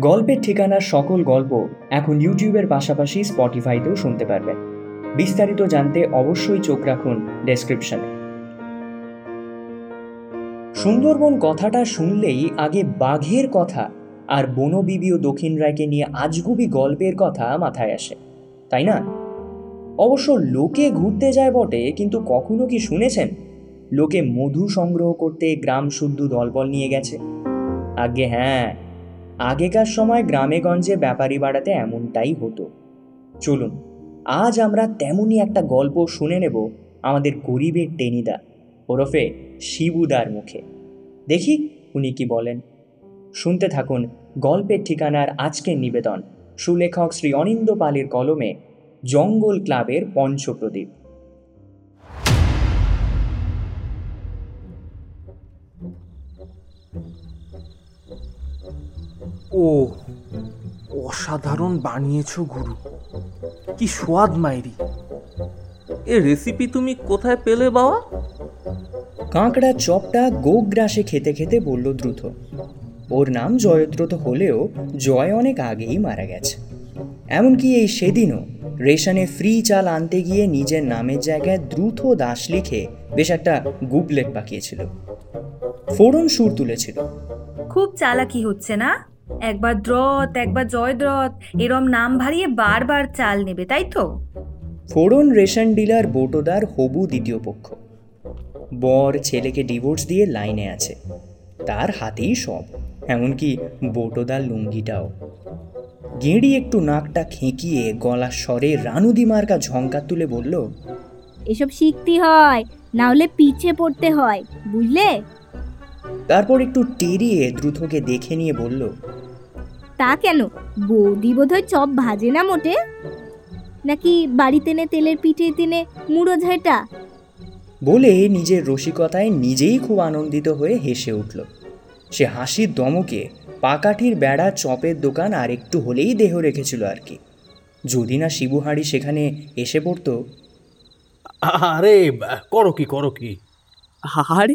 গল্পের ঠিকানার সকল গল্প এখন ইউটিউবের পাশাপাশি স্পটিফাইতেও শুনতে পারবেন। বিস্তারিত জানতে অবশ্যই চোখ রাখুন ডেসক্রিপশনে। সুন্দরবন কথাটা শুনলেই আগে বাঘের কথা আর বনবিবি ও দক্ষিণ রায়কে নিয়ে আজগুবি গল্পের কথা মাথায় আসে, তাই না? অবশ্য লোকে ঘুরতে যায় বটে, কিন্তু কখনো কি শুনেছেন? লোকে মধু সংগ্রহ করতে গ্রাম শুদ্ধ দলবল নিয়ে গেছে? আগে হ্যাঁ আগেকার সময় গ্রামে গঞ্জে ব্যাপারী বাড়াতে এমনটাই হতো। চলুন, আজ আমরা তেমনই একটা গল্প শুনে নেব আমাদের গরিবের টেনিদা, ওরফে শিবুদার মুখে। দেখি উনি কি বলেন। শুনতে থাকুন গল্পের ঠিকানার আজকের নিবেদন সুলেখক শ্রী অনিন্দ পালের কলমে জঙ্গল ক্লাবের পঞ্চপ্রদীপ। ও অসাধারণ বানিয়েছো গুরু। কি সোয়াদ মাইরি। এ রেসিপি তুমি কোথায় পেলে বাবা? কাঁকড়া চপটা গোগ্রাসে খেতে খেতে বলল দ্রুত। ওর নাম জয়দ্রত হলেও জয় অনেক আগেই মারা গেছে। এমনকি এই সেদিনও রেশনে ফ্রি চাল আনতে গিয়ে নিজের নামের জায়গায় দ্রুত দাস লিখে বেশ একটা গুবলেট পাকিয়েছিল। ফোড়ন সুর তুলেছিল। খুব চালাকি হচ্ছে না? একবার দ্রত একবার জয় জয়দ্রত এরম নাম ভারিয়ে বারবার চাল নেবে তাই তো? ফোড়ন রেশন ডিলার বোটোদার হবু দ্বিতীয় পক্ষ। বর ছেলেকে ডিভোর্স দিয়ে লাইনে আছে। তার হাতেই সব এমনকি বোটোদার লুঙ্গিটাও। গেঁড়ি একটু নাকটা খেঁকিয়ে গলা স্বরে রানুদি মার্কা ঝঙ্কার তুলে বলল এসব শিখতে হয় না হলে পিছে পড়তে হয় বুঝলে? তারপর একটু টেরিয়ে দ্রুতকে দেখে নিয়ে বলল তা কেন? বৌদি বোধহয় চপ ভাজে না মোটে? নাকি বাড়িতে নে তেলের পিঠে তেনে মুড়ো ঝাঁটা? বলে নিজের রসিকতায় নিজেই খুব আনন্দিত হয়ে হেসে উঠল। সে হাসির দমকে পাকাঠির বেড়া চপের দোকান আর একটু হলেই দেহ রেখেছিল আর কি। যদি না শিবুহাড়ি সেখানে এসে পড়তো। আরে বা, করো কি করো কি। আরে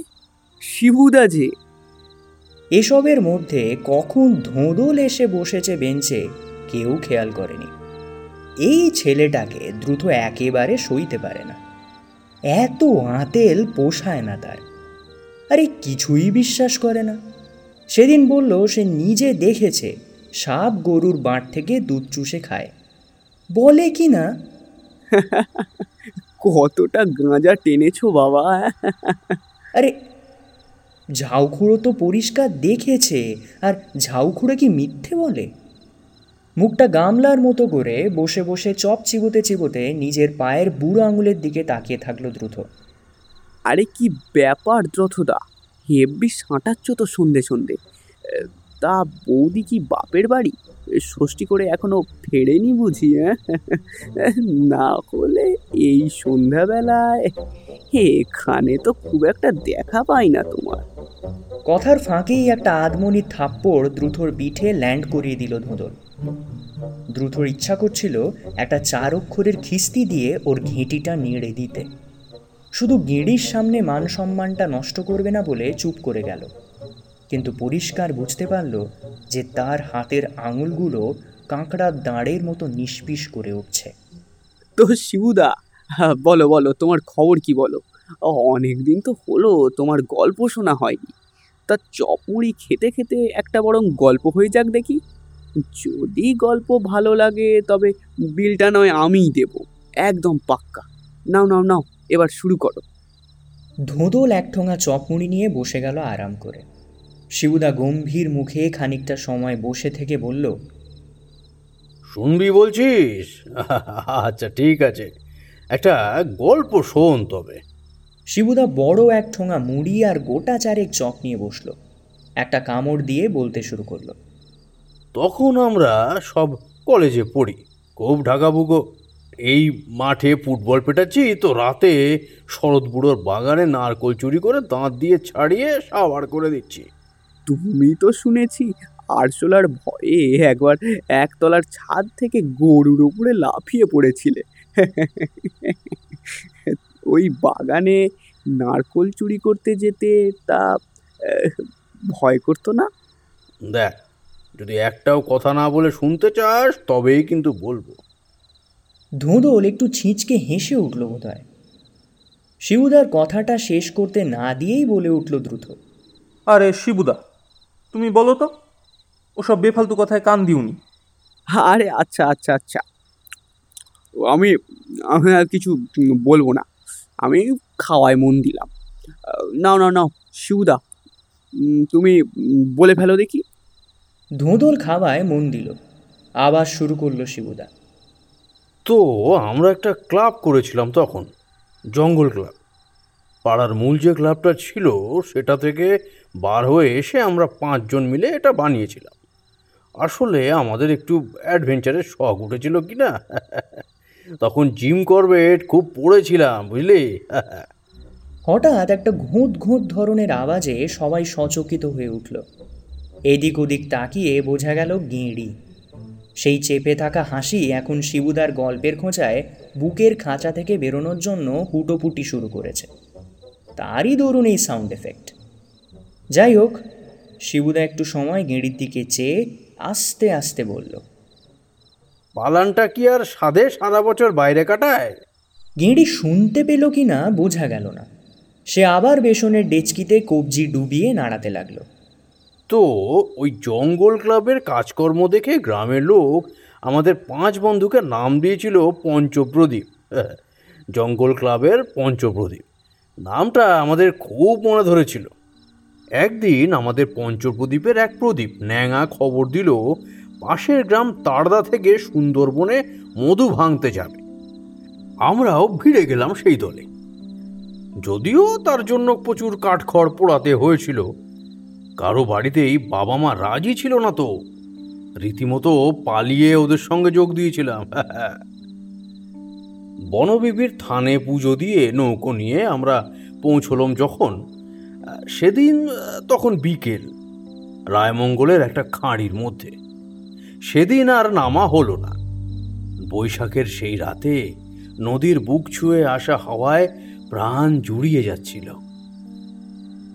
শিবুদা যে। এসবের মধ্যে কখন ধোঁদল এসে বসেছে বেঞ্চে কেউ খেয়াল করেনি। এই ছেলেটাকে দ্রুত একেবারে সইতে পারে না। এত আঁতেল পোষায় না তার। আরে কিছুই বিশ্বাস করে না। সেদিন বলল সে নিজে দেখেছে সাপ গরুর বাঁট থেকে দুধ চুষে খায়। বলে কি না? কতটা গাঁজা টেনেছো বাবা। আরে ঝাউখুড়ো তো পরিষ্কার দেখেছে, আর ঝাউখুড়ো কি মিথ্যে বলে? মুখটা গামলার মতো করে বসে বসে চপ চিবোতে চিবোতে নিজের পায়ের বুড়ো আঙুলের দিকে তাকিয়ে থাকল দ্রুত। আরে কি ব্যাপার দ্রথদা? হেব্বি সাঁটাচ্ছ তো সন্ধে সন্ধে। তা বৌদি কি বাপের বাড়ি? ষষ্ঠী করে এখনও ফেরেনি বুঝি? না হলে এই সন্ধ্যাবেলায় এখানে তো খুব একটা দেখা পাই না তোমার। কথার ফাঁকেই একটা আদমনি থাপ্পড় দ্রুতর পিঠে ল্যান্ড করিয়ে দিল ধোঁদল দ্রুতর ইচ্ছা করছিল একটা চার অক্ষরের খিস্তি দিয়ে ওর ঘেঁটিটা নেড়ে দিতে। শুধু গেঁড়ির সামনে মান সম্মানটা নষ্ট করবে না বলে চুপ করে গেল। কিন্তু পরিষ্কার বুঝতে পারল যে তার হাতের আঙুলগুলো কাঁকড়ার দাঁড়ের মতো নিষ্পিস করে উঠছে। তো শিবুদা হ্যাঁ, বলো বলো তোমার খবর কি বলো? অনেক দিন তো হলো তোমার গল্প শোনা হয়নি। তা চপুরি খেতে খেতে একটা বরং গল্প হয়ে যাক দেখি। যদি গল্প ভালো লাগে তবে বিলটা নয় আমিই দেব। একদম পাক্কা। নাও নাও নাও এবার শুরু করো। ধোঁদল এক ঠোঙা চপমুড়ি নিয়ে বসে গেল আরাম করে। শিবুদা গম্ভীর মুখে খানিকটা সময় বসে থেকে বলল শুনবি বলছিস? আচ্ছা ঠিক আছে। একটা গল্প শোন তবে। শিবুদা বড় এক ঠোঙা মুড়ি আর গোটা চারেক চপ নিয়ে বসল। একটা কামড় দিয়ে বলতে শুরু করল। তখন আমরা সব কলেজে পড়ি। খুব ঢাকাবুকো এই মাঠে ফুটবল পেটাচ্ছি তো রাতে শরৎ বুড়োর বাগানে নারকোল চুরি করে দাঁত দিয়ে ছাড়িয়ে সাবার করে দিচ্ছি। তুমি তো শুনেছি আরশোলার ভয়ে একবার একতলার ছাদ থেকে গরুর উপরে লাফিয়ে পড়েছিলে। ওই বাগানে নারকোল চুরি করতে যেতে তা ভয় করতো না? দেখ যদি একটাও কথা না বলে শুনতে চাস তবেই কিন্তু বলব। ধোঁদল একটু ছিঁচকে হেসে উঠল বোধহয়। শিবুদার কথাটা শেষ করতে না দিয়েই বলে উঠল দ্রুত। আরে শিবুদা তুমি বলো তো ওসব বেফালতু কথায় কান দিওনি? আরে আচ্ছা আচ্ছা আচ্ছা। আমি আমি আর কিছু বলব না। আমি খাওয়ায় মন দিলাম। নাও নাও নাও উম, তুমি বলে ফেলো দেখি। ধোঁদল খাওয়ায় মন দিল। আবার শুরু করল শিবুদা। তো আমরা একটা ক্লাব করেছিলাম তখন জঙ্গল ক্লাব। পাড়ার মূল যে ক্লাবটা ছিল সেটা থেকে বার হয়ে এসে আমরা পাঁচজন মিলে এটা বানিয়েছিলাম। আসলে আমাদের একটু অ্যাডভেঞ্চারের শখ উঠেছিল কি না তখন জিম করবেট খুব পড়েছিলাম, বুঝলি? হঠাৎ একটা ঘুঁত ঘুঁত ধরনের আওয়াজে সবাই সচকিত হয়ে উঠল। এদিক ওদিক তাকিয়ে বোঝা গেল গেঁড়ি। সেই চেপে থাকা হাসি এখন শিবুদার গল্পের খোঁচায় বুকের খাঁচা থেকে বেরোনোর জন্য হুটোপুটি শুরু করেছে। তারই দরুন এই সাউন্ড এফেক্ট। যাই হোক, শিবুদা একটু সময় গেঁড়ির দিকে চেয়ে আস্তে আস্তে বলল পালানটা কি আর সাধে সারা বছর বাইরে কাটায়? গেঁড়ি শুনতে পেল কি না বোঝা গেল না। সে আবার বেসনের ডেচকিতে কবজি ডুবিয়ে নাড়াতে লাগল। তো ওই জঙ্গল ক্লাবের কাজকর্ম দেখে গ্রামের লোক আমাদের পাঁচ বন্ধুকে নাম দিয়েছিল পঞ্চপ্রদীপ। জঙ্গল ক্লাবের পঞ্চপ্রদীপ। নামটা আমাদের খুব মনে ধরেছিল। একদিন আমাদের পঞ্চপ্রদীপের এক প্রদীপ ন্যাঙা খবর দিল পাশের গ্রাম তাড়দা থেকে সুন্দরবনে মধু ভাঙতে যাবে। আমরাও ভিড়ে গেলাম সেই দলে। যদিও তার জন্য প্রচুর কাঠখড় পোড়াতে হয়েছিল, কারও বাড়িতেই বাবা মা রাজি ছিল না তো। রীতিমতো পালিয়ে ওদের সঙ্গে যোগ দিয়েছিলাম। বনবিবির থানে পুজো দিয়ে নৌকো নিয়ে আমরা পৌঁছলাম যখন, সেদিন তখন বিকেল, রায়মঙ্গলের একটা খাঁড়ির মধ্যে। সেদিন আর নামা হলো না। বৈশাখের সেই রাতে নদীর বুক ছুঁয়ে আসা হাওয়ায় প্রাণ জুড়িয়ে যাচ্ছিল।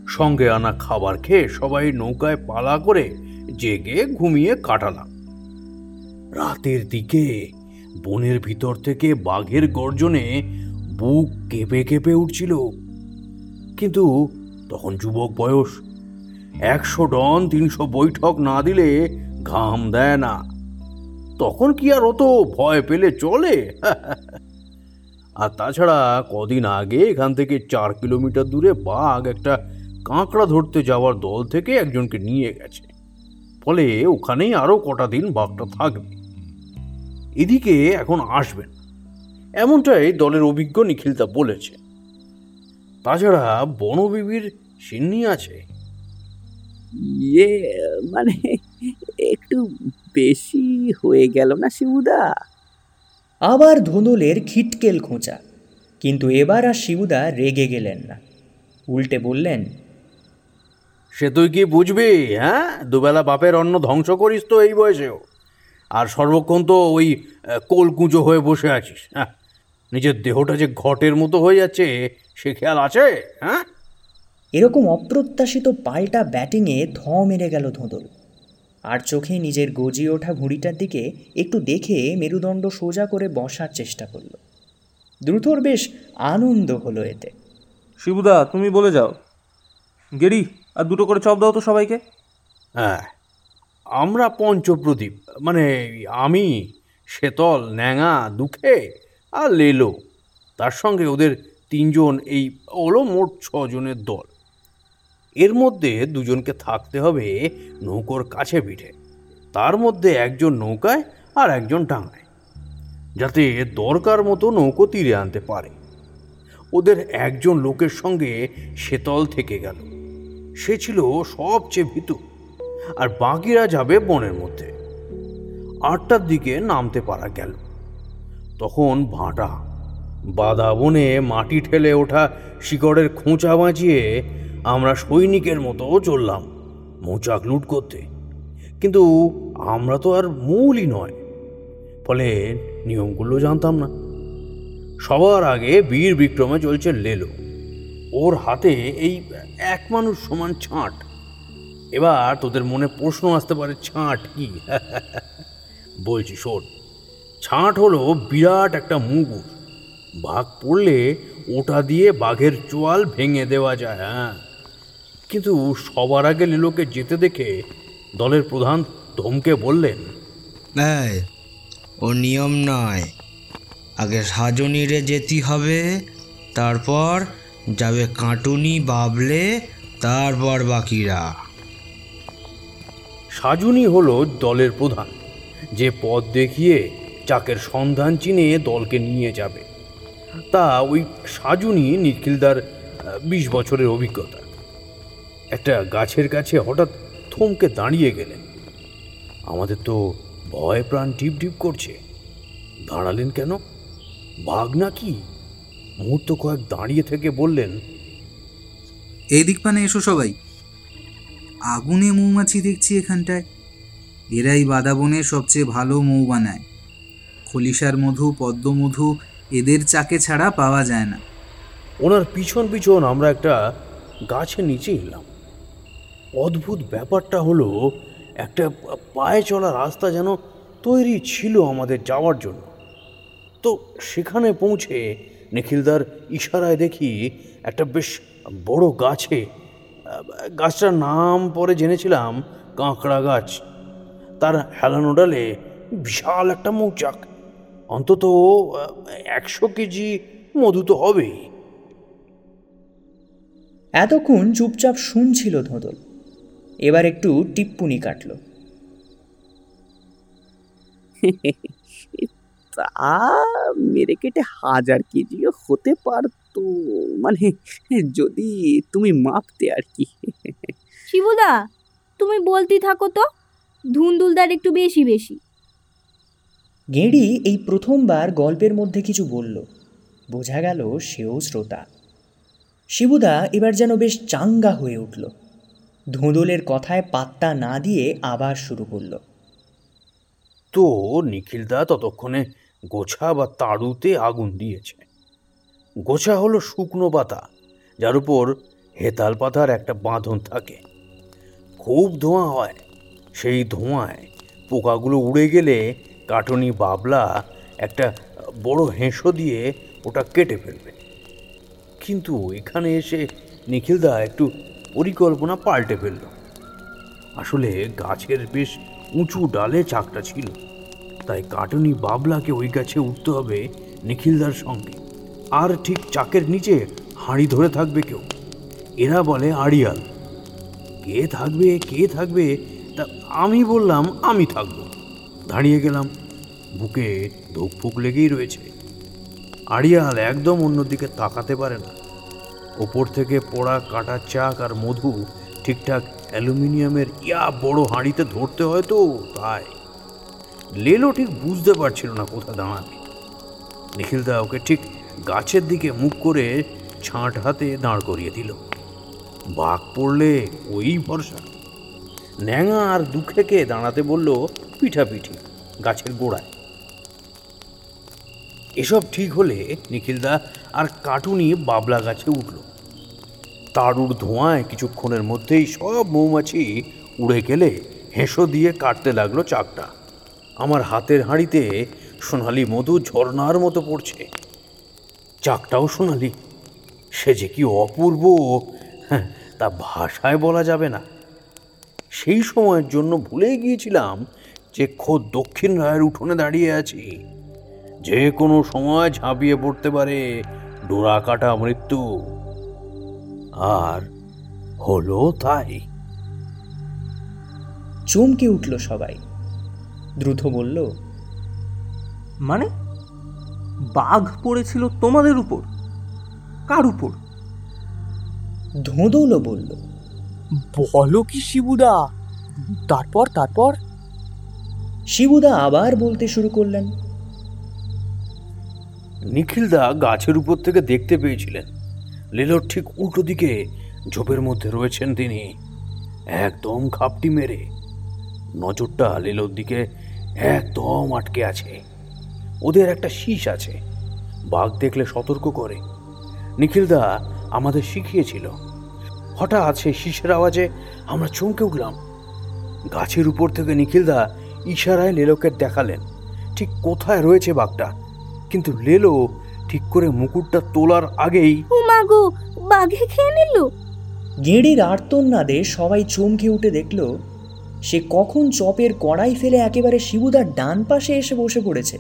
সঙ্গে আনা খাবার খেয়ে সবাই নৌকায় পালা করে জেগে ঘুমিয়ে কাটালাম। রাতের দিকে বনের ভিতর থেকে বাঘের গর্জনে বুক কেঁপে কেঁপে উঠছিল। কিন্তু তখন যুবক বয়স একশো ডন তিনশো বৈঠক না দিলে ঘাম দেয় না। তখন কি আর অত ভয় পেলে চলে? আর তাছাড়া কদিন আগে এখান থেকে চার কিলোমিটার দূরে বাঘ একটা কাঁকড়া ধরতে যাওয়ার দল থেকে একজনকে নিয়ে গেছে। ফলে ওখানেই আরও কটা দিন বাঘটা থাকবে। এদিকে এখন আসবেন। এমনটাই দলের অভিজ্ঞ নিখিলতা বলেছে। তাছাড়া বনবিবির সিন্নি আছে? ইয়ে মানে একটু বেশি হয়ে গেল না শিবুদা? আবার ধুন্দুলের খিটকেল খোঁচা। কিন্তু এবার আর শিবুদা রেগে গেলেন না। উল্টে বললেন সে তুই কি বুঝবি হ্যাঁ? দুবেলা বাপের অন্ন ধ্বংস করিস তো এই বয়সেও। আর সর্বক্ষণ তো ওই আহ, কোলকুঁজো হয়ে বসে আছিস হ্যাঁ? নিজের দেহটা যে ঘটের মতো হয়ে যাচ্ছে সে খেয়াল আছে হ্যাঁ? এরকম অপ্রত্যাশিত পাল্টা ব্যাটিংয়ে ধ মেরে গেল ধোঁদল। আর চোখে নিজের গজিয়ে ওঠা ঘুড়িটার দিকে একটু দেখে মেরুদণ্ড সোজা করে বসার চেষ্টা করল। দ্রুতর বেশ আনন্দ হলো এতে। শিবুদা তুমি বলে যাও। গেরি আর দুটো করে চপ দাও তো সবাইকে। হ্যাঁ আমরা পঞ্চপ্রদীপ মানে আমি শেতল ন্যাঙা দুঃখে আর লেলো তার সঙ্গে ওদের তিনজন এই হলো মোট ছজনের দল। এর মধ্যে দুজনকে থাকতে হবে নৌকোর কাছে পিঠে। তার মধ্যে একজন নৌকায় আর একজন ডাঙায়, যাতে দরকার মতো নৌকো তীরে আনতে পারে। ওদের একজন লোকের সঙ্গে শেতল থেকে গেল। সে ছিল সবচেয়ে ভীতু আর বাকিরা যাবে বনের মধ্যে। আটটার দিকে নামতে পারা গেল। তখন ভাঁটা বাদা বনে মাটি ঠেলে ওঠা শিকড়ের খোঁচা বাঁচিয়ে আমরা সৈনিকের মতো চললাম, মৌচাক লুট করতে। কিন্তু আমরা তো আর মূলই নয়। ফলে নিয়মগুলো জানতাম না। সবার আগে বীর বিক্রমে চলছে লেলো। ওর হাতে এই এক মানুষ সমান ছাঁট। এবার তোদের মনে প্রশ্ন আসতে পারে, ছাঁট কি? বলছি, শোন, ছাঁট হলো বিরাট একটা মুগুর। বাঘ পড়লে ওটা দিয়ে বাঘের চোয়াল ভেঙে দেওয়া যায় হ্যাঁ। কিন্তু সবার আগে লিলোকে যেতে দেখে দলের প্রধান ধমকে বললেন এই ও নিয়ম নয়। আগে সাজনিরে যেতে হবে তারপর যাবে কাটুনি বাবলে তারপর বাকিরা। সাজুনি হলো দলের প্রধান। যে পথ দেখিয়ে চাকের সন্ধান চিনে দলকে নিয়ে যাবে তা ওই সাজুনি নিখিলদার বিশ বছরের অভিজ্ঞতা। একটা গাছের কাছে হঠাৎ থমকে দাঁড়িয়ে গেলেন। আমাদের তো ভয় প্রাণ টিপ টিপ করছে। দাঁড়ালেন কেন? বাঘ নাকি? মুহূর্ত কয়েক দাঁড়িয়ে থেকে বললেন এই দিক পানে এসো সবাই। আগুনে মৌমাছি দেখছি এখানটায়। এরাই বাদাবনের সবচেয়ে ভালো মৌ বানায় খলিশার মধু পদ্মমধু এদের চাকে ছাড়া পাওয়া যায় না। ওনার পিছন পিছন আমরা একটা গাছের নিচে এলাম। অদ্ভুত ব্যাপারটা হলো, একটা পায়ে চলা রাস্তা যেন তৈরি ছিল আমাদের যাওয়ার জন্য। তো সেখানে পৌঁছে নিখিলদার ইশারায় দেখি একটা বেশ বড় গাছে, গাছটার নাম পরে জেনেছিলাম, কাঁকড়া গাছ। তার হেলানো ডালে বিশাল একটা মৌচাক। অন্তত, একশো কেজি মধু তো হবেই। এতক্ষণ চুপচাপ শুনছিল ধোঁদল। এবার একটু টিপ্পুনি কাটল। তা মেরে কেটে হাজার কেজিও হতে পারতো। মানে যদি তুমি মাপতে আর কি। শিবুদা তুমি বলতে থাকো তো ধুন্দুলদার একটু বেশি বেশি। গেঁড়ি এই প্রথমবার গল্পের মধ্যে কিছু বলল। বোঝা গেল সেও শ্রোতা। শিবুদা এবার যেন বেশ চাঙ্গা হয়ে উঠল। ধোঁদলের কথায় পাত্তা না দিয়ে আবার শুরু করল। তো নিখিলদা ততক্ষণে গোছা বা তাড়ুতে আগুন দিয়েছে। গোছা হলো শুকনো পাতা, যার উপর হেতাল পাতার একটা বাঁধন থাকে। খুব ধোঁয়া হয়, সেই ধোঁয়ায় পোকাগুলো উড়ে গেলে কাটনি বাবলা একটা বড় হেঁসো দিয়ে ওটা কেটে ফেলবে। কিন্তু এখানে এসে নিখিলদা একটু পরিকল্পনা পাল্টে ফেলল। আসলে গাছের বেশ উঁচু ডালে চাকটা ছিল, তাই কাটুনি বাবলাকে ওই গাছে উঠতে হবে নিখিলদার সঙ্গে। আর ঠিক চাকের নিচে হাঁড়ি ধরে থাকবে কেউ? এরা বলে আড়িয়াল। কে থাকবে কে থাকবে, তা আমি বললাম, আমি থাকব। দাঁড়িয়ে গেলাম, বুকে ধুকফুক লেগেই রয়েছে। আড়িয়াল একদম অন্যদিকে তাকাতে পারে না। ওপর থেকে পোড়া কাটা চাক আর মধু ঠিকঠাক অ্যালুমিনিয়ামের ইয়া বড় হাঁড়িতে ধরতে হয় তো, তাই। লেলো ঠিক বুঝতে পারছিল না কোথা দাঁড়াবে। নিখিলদা ওকে ঠিক গাছের দিকে মুখ করে ছাঁট হাতে দাঁড় করিয়ে দিল। বাঘ পড়লে ওই ভরসা। ন্যাঙা আর দুঃখেকে দাঁড়াতে বলল, পিঠাপিঠি, গাছের গোড়ায়। এসব ঠিক হলে নিখিলদা আর কাটুনি বাবলা গাছে উঠল। তাড়ুর ধোঁয়ায় কিছুক্ষণের মধ্যেই সব মৌমাছি উড়ে গেলে হেঁসো দিয়ে কাটতে লাগল চাকটা। আমার হাতের হাঁড়িতে সোনালি মধু ঝর্ণার মতো পড়ছে। চাকটাও সোনালি। সে যে কি অপূর্ব হ্যাঁ, তা ভাষায় বলা যাবে না। সেই সময়ের জন্য ভুলেই গিয়েছিলাম যে খোদ দক্ষিণ রায়ের উঠোনে দাঁড়িয়ে আছি। যে কোনো সময় ঝাঁপিয়ে পড়তে পারে। ডোরা কাটা মৃত্যু। আর হলো তাই। চমকে উঠল সবাই। দ্রুত বলল মানে? বাঘ পড়েছিল তোমাদের উপর? কার উপর? ধোঁদলও বলল বলো কি শিবুদা? তারপর তারপর? শিবুদা আবার বলতে শুরু করলেন নিখিলদা গাছের উপর থেকে দেখতে পেয়েছিলেন। লীলর ঠিক উল্টো দিকে ঝোপের মধ্যে রয়েছেন তিনি। একদম খাপটি মেরে নজরটা লীলর দিকে একদম আটকে আছে। ওদের একটা শীষ আছে। বাঘ দেখলে সতর্ক করে। নিখিলদা আমাদের শিখিয়েছিল। হঠাৎ সেই শীষের আওয়াজে আমরা চমকে উঠলাম। গাছের উপর থেকে নিখিলদা ইশারায় লেলোকে দেখালেন। ঠিক কোথায় রয়েছে বাঘটা? কিন্তু লেলো ঠিক করে মুকুটটা তোলার আগেই ও মা গো বাঘে খেয়ে নিল? গেঁড়ির আর্তনাদে সবাই চমকে উঠে দেখল সে কখন চপের কড়াই ফেলে একেবারে শিবুদার ডান পাশে এসে বসে পড়েছে।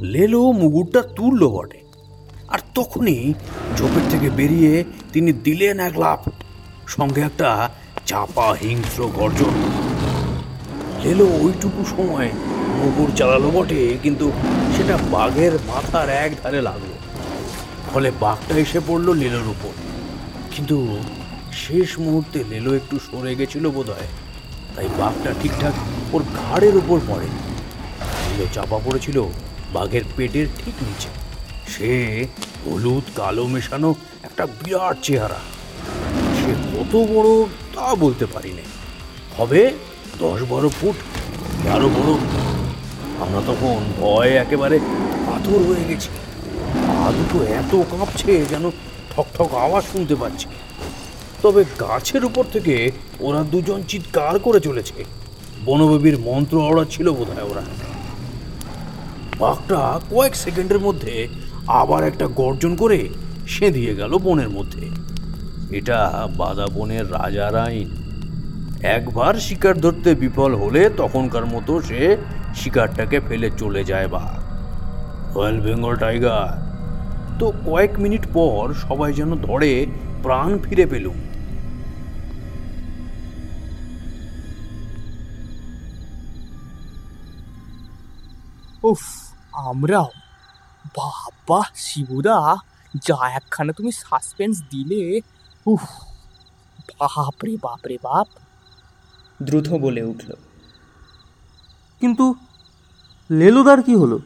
লেলো মুগুরটা তুললো বটে আর তখনই ঝোপের থেকে বেরিয়ে তিনি দিলেন এক লাফ সঙ্গে একটা চাপা হিংস্র গর্জন। লেলো ওইটুকু সময় মুগুর চালালো বটে কিন্তু সেটা বাঘের মাথার এক ধারে লাগল। ফলে বাঘটা এসে পড়ল লেলোর উপর। কিন্তু শেষ মুহূর্তে লেলো একটু সরে গেছিল বোধহয়। তাই বাঘটা ঠিকঠাক ওর ঘাড়ের উপর পড়ে। লেলো চাপা পড়েছিল বাঘের পেটের ঠিক নিচে। সে হলুদ, কালো মেশানো একটা বিরাট চেহারা। সে কত বড় তা বলতে পারি না হবে দশ বারো ফুট আরও বড় আমরা তখন ভয়ে একেবারে পাথর হয়ে গেছি। পা দুটো এত কাঁপছে যেন ঠক ঠক আওয়াজ শুনতে পাচ্ছি। তবে গাছের উপর থেকে ওরা দুজন চিৎকার করে চলেছে। বনবেবীর মন্ত্র ওরা ছিল বোধহয় ওরা। বাঘটা কয়েক সেকেন্ডের মধ্যে আবার একটা গর্জন করে সেঁধিয়ে গেল বনের মধ্যে। এটা বাদা বনের রাজার আইন। একবার শিকার ধরতে বিফল হলে তখনকার মতো সে শিকারটাকে ফেলে চলে যায় বাঘ রয়্যাল বেঙ্গল টাইগার তো কয়েক মিনিট পর সবাই যেন ধরে প্রাণ ফিরে পেলুম উফ আমরাও। বাবা শিবুদা যা একখানা তুমি সাসপেন্স দিলে উফ বাপ রে বাপ বাপ। দ্রুত বলে উঠল। কিন্তু লেলুদার কি হলো?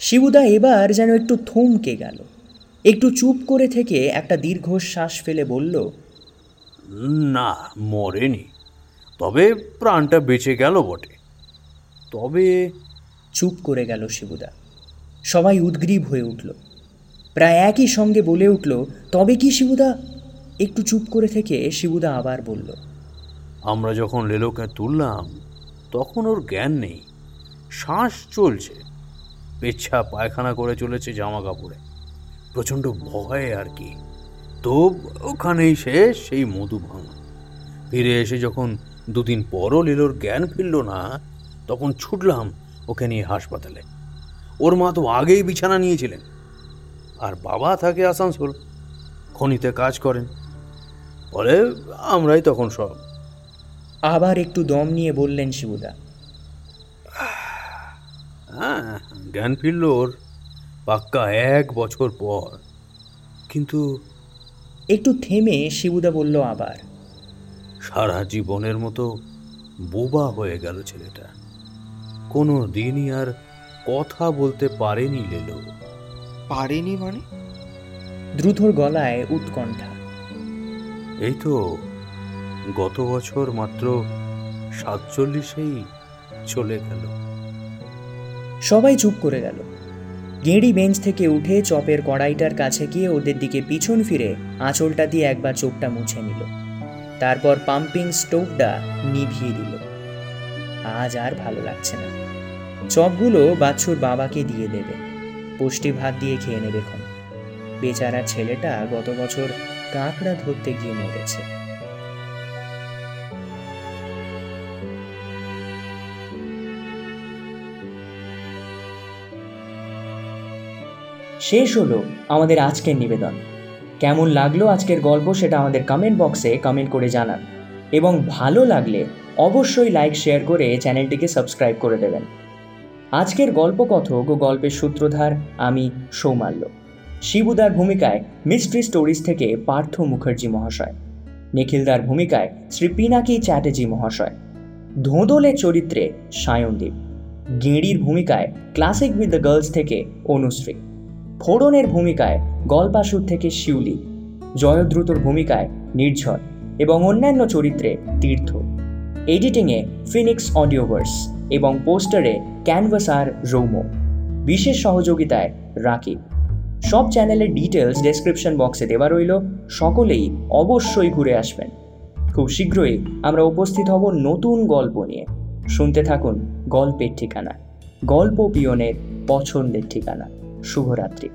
শিবুদা এবার যেন একটু থমকে গেল। একটু চুপ করে থেকে একটা দীর্ঘশ্বাস ফেলে বলল না মরেনি। তবে প্রাণটা বেঁচে গেল বটে। তবে চুপ করে গেল শিবুদা। সবাই উদ্গ্রীব হয়ে উঠল। প্রায় একই সঙ্গে বলে উঠল তবে কি শিবুদা? একটু চুপ করে থেকে শিবুদা আবার বলল আমরা যখন লেলোকে তুললাম তখন ওর জ্ঞান নেই। শ্বাস চলছে। পেচ্ছা পায়খানা করে চলেছে জামা কাপড়ে। প্রচণ্ড ভয়ে আর কি। তো ওখানেই শেষ সেই মধু ভাঙা। ফিরে এসে যখন দুদিন পরও লেলোর জ্ঞান ফিরল না, তখন ছুটলাম ওকে নিয়ে হাসপাতালে। ওর মা তো আগেই বিছানা নিয়েছিলেন। আর বাবা থাকে আসানসোল। খনিতে কাজ করেন। বলে আমরাই তখন সব আবার একটু দম নিয়ে বললেন শিবুদা। হ্যাঁ জ্ঞান ফিরল ওর পাক্কা এক বছর পর। কিন্তু একটু থেমে শিবুদা বলল আবার সারা জীবনের মতো বোবা হয়ে গেল ছেলেটা। কোনো দিনই আর কথা বলতে পারেনি লেলো। পারেনি মানে? দ্রুতর গলায় উৎকণ্ঠা এই তো গত বছর মাত্র সাতচল্লিশেই চলে গেল। সবাই চুপ করে গেল। গেঁড়ি বেঞ্চ থেকে উঠে চপের কড়াইটার কাছে গিয়ে ওদের দিকে পিছন ফিরে আঁচলটা দিয়ে একবার চোখটা মুছে নিল। তারপর পাম্পিং স্টোভটা নিভিয়ে দিল। আজ আর ভালো লাগছে না। চপগুলো বাচ্চুর বাবাকে দিয়ে দেবে। পুষ্টি ভাত দিয়ে খেয়ে নেবে বেচারা ছেলেটা গত বছর কাঁকড়া ধরতে গিয়ে মরেছে। শেষ হলো আমাদের আজকের নিবেদন। কেমন লাগল আজকের গল্প সেটা আমাদের কমেন্ট বক্সে কমেন্ট করে জানান। এবং ভালো লাগলে অবশ্যই লাইক শেয়ার করে চ্যানেলটিকে সাবস্ক্রাইব করে দেবেন। আজকের গল্পকথক ও গল্পের সূত্রধার আমি সৌমাল্য। শিবুদার ভূমিকায় মিস্ট্রি স্টোরিজ থেকে পার্থ মুখার্জি মহাশয়। নিখিলদার ভূমিকায় শ্রী পিনাকি চ্যাটার্জি মহাশয়। ধোঁদলের চরিত্রে সায়নদীপ। গেঁড়ির ভূমিকায় ক্লাসিক উইথ দ্য গার্লস থেকে অনুশ্রী। ফোড়নের ভূমিকায় গল্পাসুর থেকে শিউলি, জয়দ্রুতর ভূমিকায় নির্ঝর এবং অন্যান্য চরিত্রে তীর্থ। এডিটিংয়ে ফিনিক্স অডিওভার্স এবং পোস্টারে ক্যানভাস আর রৌমো বিশেষ সহযোগিতায় রাকিব। সব চ্যানেলের ডিটেলস ডেসক্রিপশন বক্সে দেওয়া রইল। সকলেই অবশ্যই ঘুরে আসবেন। খুব শীঘ্রই আমরা উপস্থিত হব নতুন গল্প নিয়ে। শুনতে থাকুন গল্পের ঠিকানা। গল্প পিয়নের পছন্দের ঠিকানা। শুভরাত্রি।